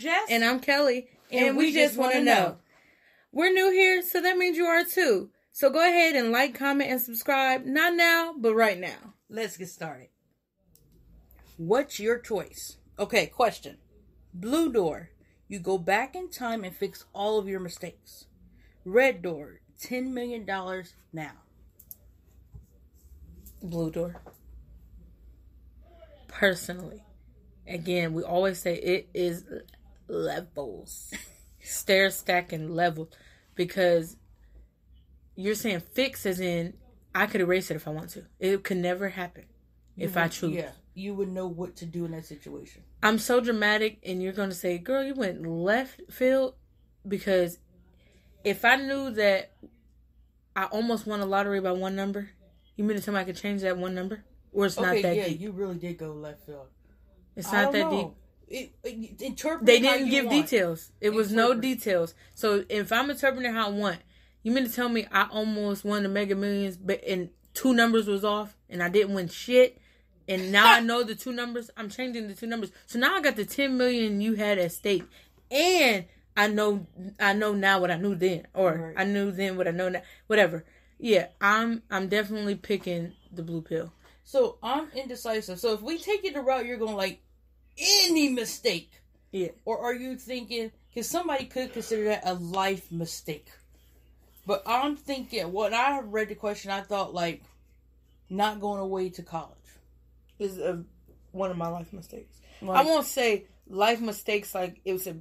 Jess. And I'm Kelly. And, and we, we, just, just want to know. know. We're new here, so that means you are too. So go ahead and like, comment, and subscribe. Not now, but right now. Let's get started. What's your choice? Okay, question. Blue door. You go back in time and fix all of your mistakes. Red door. $10 million now. Blue door. Personally. Again, we always say it is levels. Stair stacking levels. Because you're saying fix as in I could erase it if I want to. It could never happen you if would, I choose. Yeah, you would know what to do in that situation. I'm so dramatic, and you're going to say, "Girl, you went left field," because if I knew that I almost won a lottery by one number, you mean to tell me I could change that one number, or it's okay, not that deep. yeah, deep? you really did go left field. It's not that know. deep. It, it, interpret they didn't give want. details. It was no details. So if I'm interpreting how I want, you mean to tell me I almost won the Mega Millions, but and two numbers was off, and I didn't win shit, and now I know the two numbers. I'm changing the two numbers, so now I got the ten million you had at stake, and I know I know now what I knew then, or right. I knew then what I know now. Whatever. Yeah, I'm I'm definitely picking the blue pill. So I'm indecisive. So if we take it the route you're going like any mistake, yeah, or are you thinking because somebody could consider that a life mistake? But I'm thinking when I read the question, I thought like not going away to college is a, one of my life mistakes. Like, I won't say life mistakes like it was a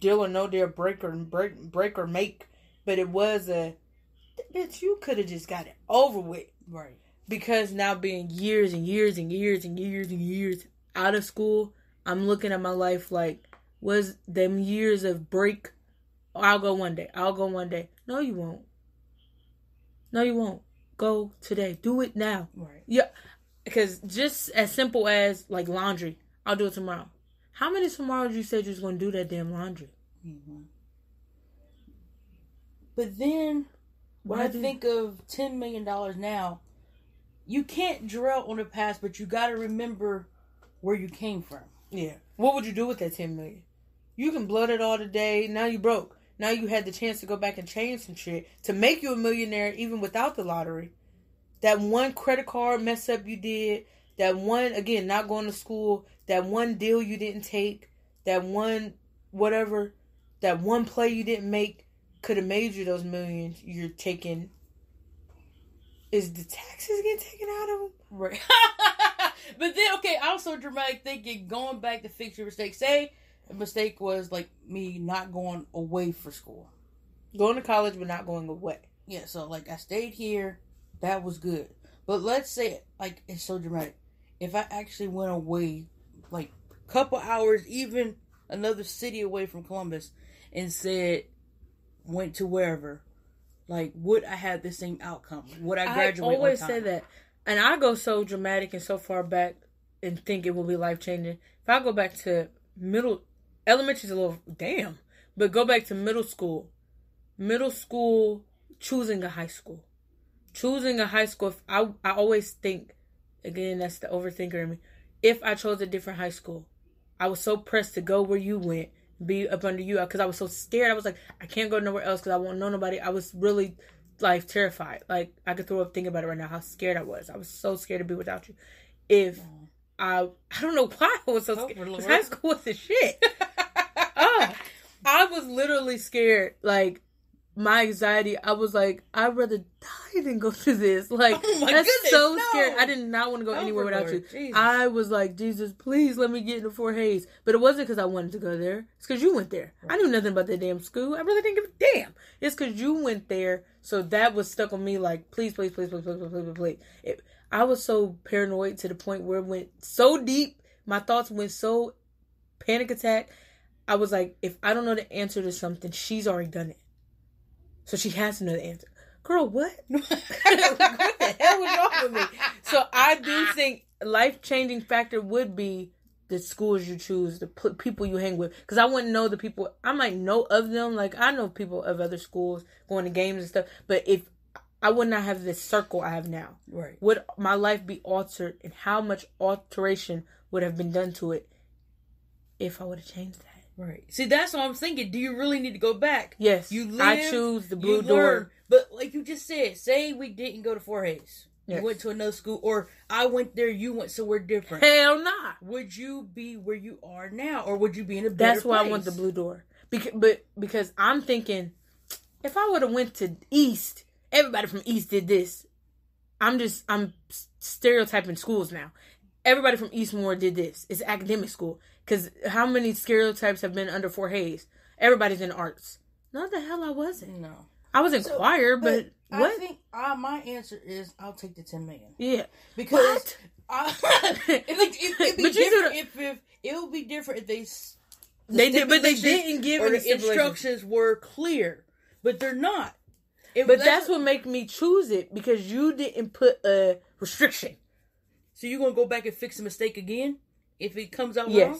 deal or no deal, break or break, break or make, but it was a bitch. You could have just got it over with, right? Because now being years and years and years and years and years out of school, I'm looking at my life like was them years of break. I'll go one day. I'll go one day. No, you won't. No, you won't. Go today. Do it now. Right. Yeah. Because just as simple as like laundry, I'll do it tomorrow. How many tomorrows you said you was going to do that damn laundry? Mm-hmm. But then when Why I think of $10 million now, you can't dwell on the past, but you got to remember where you came from. Yeah. What would you do with that 10 million? You can blood it all today. Now you broke. Now you had the chance to go back and change some shit to make you a millionaire even without the lottery. That one credit card mess up you did, that one again not going to school, that one deal you didn't take, that one whatever, that one play you didn't make could have made you those millions you're taking. Is the taxes getting taken out of them? Right. but then okay, also dramatic thinking, going back to fix your mistake. Say a mistake was like me not going away for school. Going to college but not going away. Yeah, so like I stayed here, that was good. But let's say like it's so dramatic. If I actually went away like a couple hours, even another city away from Columbus, and said went to wherever, like would I have the same outcome? Would I graduate? I always say that, and I go so dramatic and so far back and think it will be life changing. If I go back to middle Elementary's a little damn, but go back to middle school. Middle school, choosing a high school, choosing a high school. I I always think, again, that's the overthinker in me. If I chose a different high school, I was so pressed to go where you went, be up under you, because I was so scared. I was like, I can't go nowhere else because I won't know nobody. I was really like terrified. Like I could throw up thinking about it right now. How scared I was. I was so scared to be without you. If mm. I I don't know why I was so oh, scared. Oh, high school was the shit. oh, I was literally scared. Like my anxiety, I was like, I'd rather die than go through this. Like oh that's goodness, so no. scared. I did not want to go anywhere without you. Jesus. I was like, Jesus, please let me get into Fort Hayes. But it wasn't because I wanted to go there. It's because you went there. Right. I knew nothing about that damn school. I really didn't give a damn. It's because you went there. So that was stuck on me. Like, please, please, please, please, please, please, please, please. It, I was so paranoid to the point where it went so deep. My thoughts went so panic attack I was like, if I don't know the answer to something, she's already done it. So she has to know the answer. Girl, what? what the hell was wrong with me? So I do think life changing factor would be the schools you choose, the p- people you hang with. Because I wouldn't know the people. I might know of them. Like I know people of other schools going to games and stuff. But if I would not have this circle I have now, right? Would my life be altered, and how much alteration would have been done to it if I would have changed that? Right. See, that's what I'm thinking. Do you really need to go back? Yes, You live, I choose the blue learn. door. But like you just said, say we didn't go to Fort Hayes. Yes. You went to another school, or I went there, you went somewhere different. Hell nah. would you be where you are now, or would you be in a better That's why I want the blue door. Because, but because I'm thinking, if I would have went to East, everybody from East did this. I'm just I'm stereotyping schools now. Everybody from Eastmoor did this. It's academic school. Because how many stereotypes have been under Fort Hayes? Everybody's in arts. Not the hell I wasn't. No. I was in So, choir, but, I what? think uh, my answer is I'll take the ten million yeah. because What? I, it, it, it'd be But different if, if it would be different if they the They did, but they didn't give or the instructions were clear, but they're not. But that's what make me choose it because you didn't put a restriction. So you're gonna go back and fix a mistake again if it comes out wrong?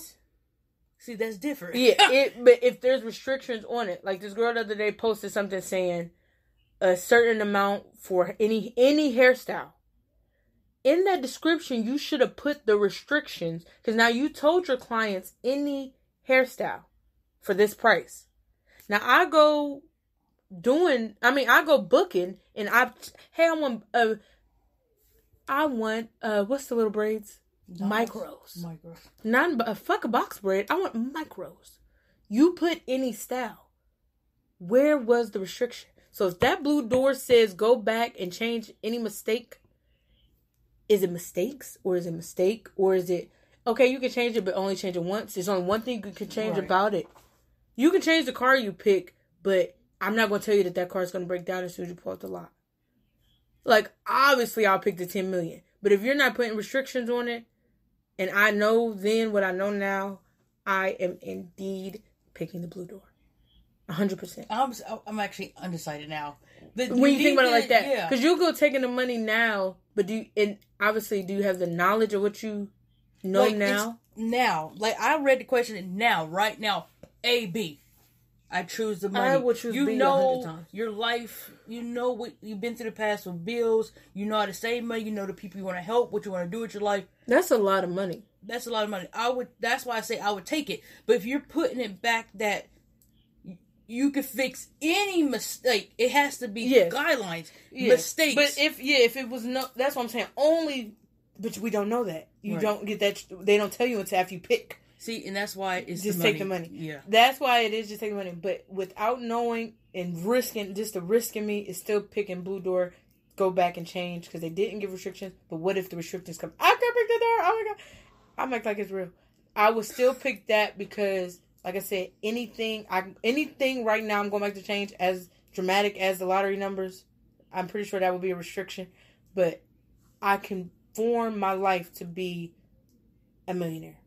See, that's different. Yeah, it, but if there's restrictions on it, like this girl the other day posted something saying a certain amount for any any hairstyle. In that description, you should have put the restrictions because now you told your clients any hairstyle for this price. Now I go doing, I mean, I go booking and I, hey, I want, uh, I want, uh, what's the little braids? Micros. Micros. Not a fuck a box braid. I want micros. You put any style. Where was the restriction? So if that blue door says go back and change any mistake, is it mistakes or is it mistake or is it okay? You can change it, but only change it once. There's only one thing you can change Right. about it. You can change the car you pick, but I'm not going to tell you that that car is going to break down as soon as you pull out the lot. Like obviously, I'll pick the 10 million, but if you're not putting restrictions on it, and I know then what I know now, I am indeed picking the blue door. hundred percent. I'm oh, I'm actually undecided now. The- When you think about it like that, yeah. because you go taking the money now, but do you, and obviously do you have the knowledge of what you know Like, now? now. Like I read the question now, right now, A B. I choose the money. I would choose you B know your life. You know what you've been through the past with bills. You know how to save money. You know the people you want to help. What you want to do with your life. That's a lot of money. That's a lot of money. I would. That's why I say I would take it. But if you're putting it back that you could fix any mistake, it has to be Yes. guidelines. Yeah. Mistakes. But if yeah, if it was no, that's what I'm saying. Only, but we don't know that. You Right. don't get that. They don't tell you until after you pick. See, and that's why it's Just the take the money. Yeah. That's why it is just taking money. But without knowing and risking, just the risk in me is still picking Blue Door. Go back and change because they didn't give restrictions. But what if the restrictions come? I can pick the door. Oh my god! I'm act like it's real. I would still pick that because, like I said, anything I anything right now I'm going back to change as dramatic as the lottery numbers. I'm pretty sure that would be a restriction, but I can form my life to be a millionaire.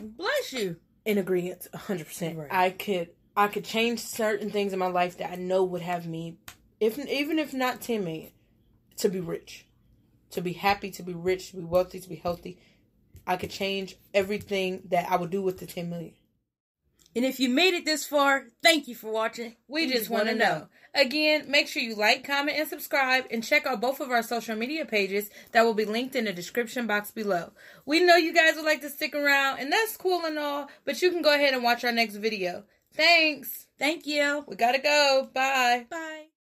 Bless you. in agreement 100% Right. i could i could change certain things in my life that i know would have me if even if not 10 million to be rich to be happy to be rich to be wealthy to be healthy i could change everything that i would do with the 10 million And if you made it this far, thank you for watching. we just want to know. Again make sure you like comment and subscribe and check out both of our social media pages that will be linked in the description box below. We know you guys would like to stick around and that's cool and all but you can go ahead and watch our next video. Thanks. Thank you. we gotta go. Bye. Bye.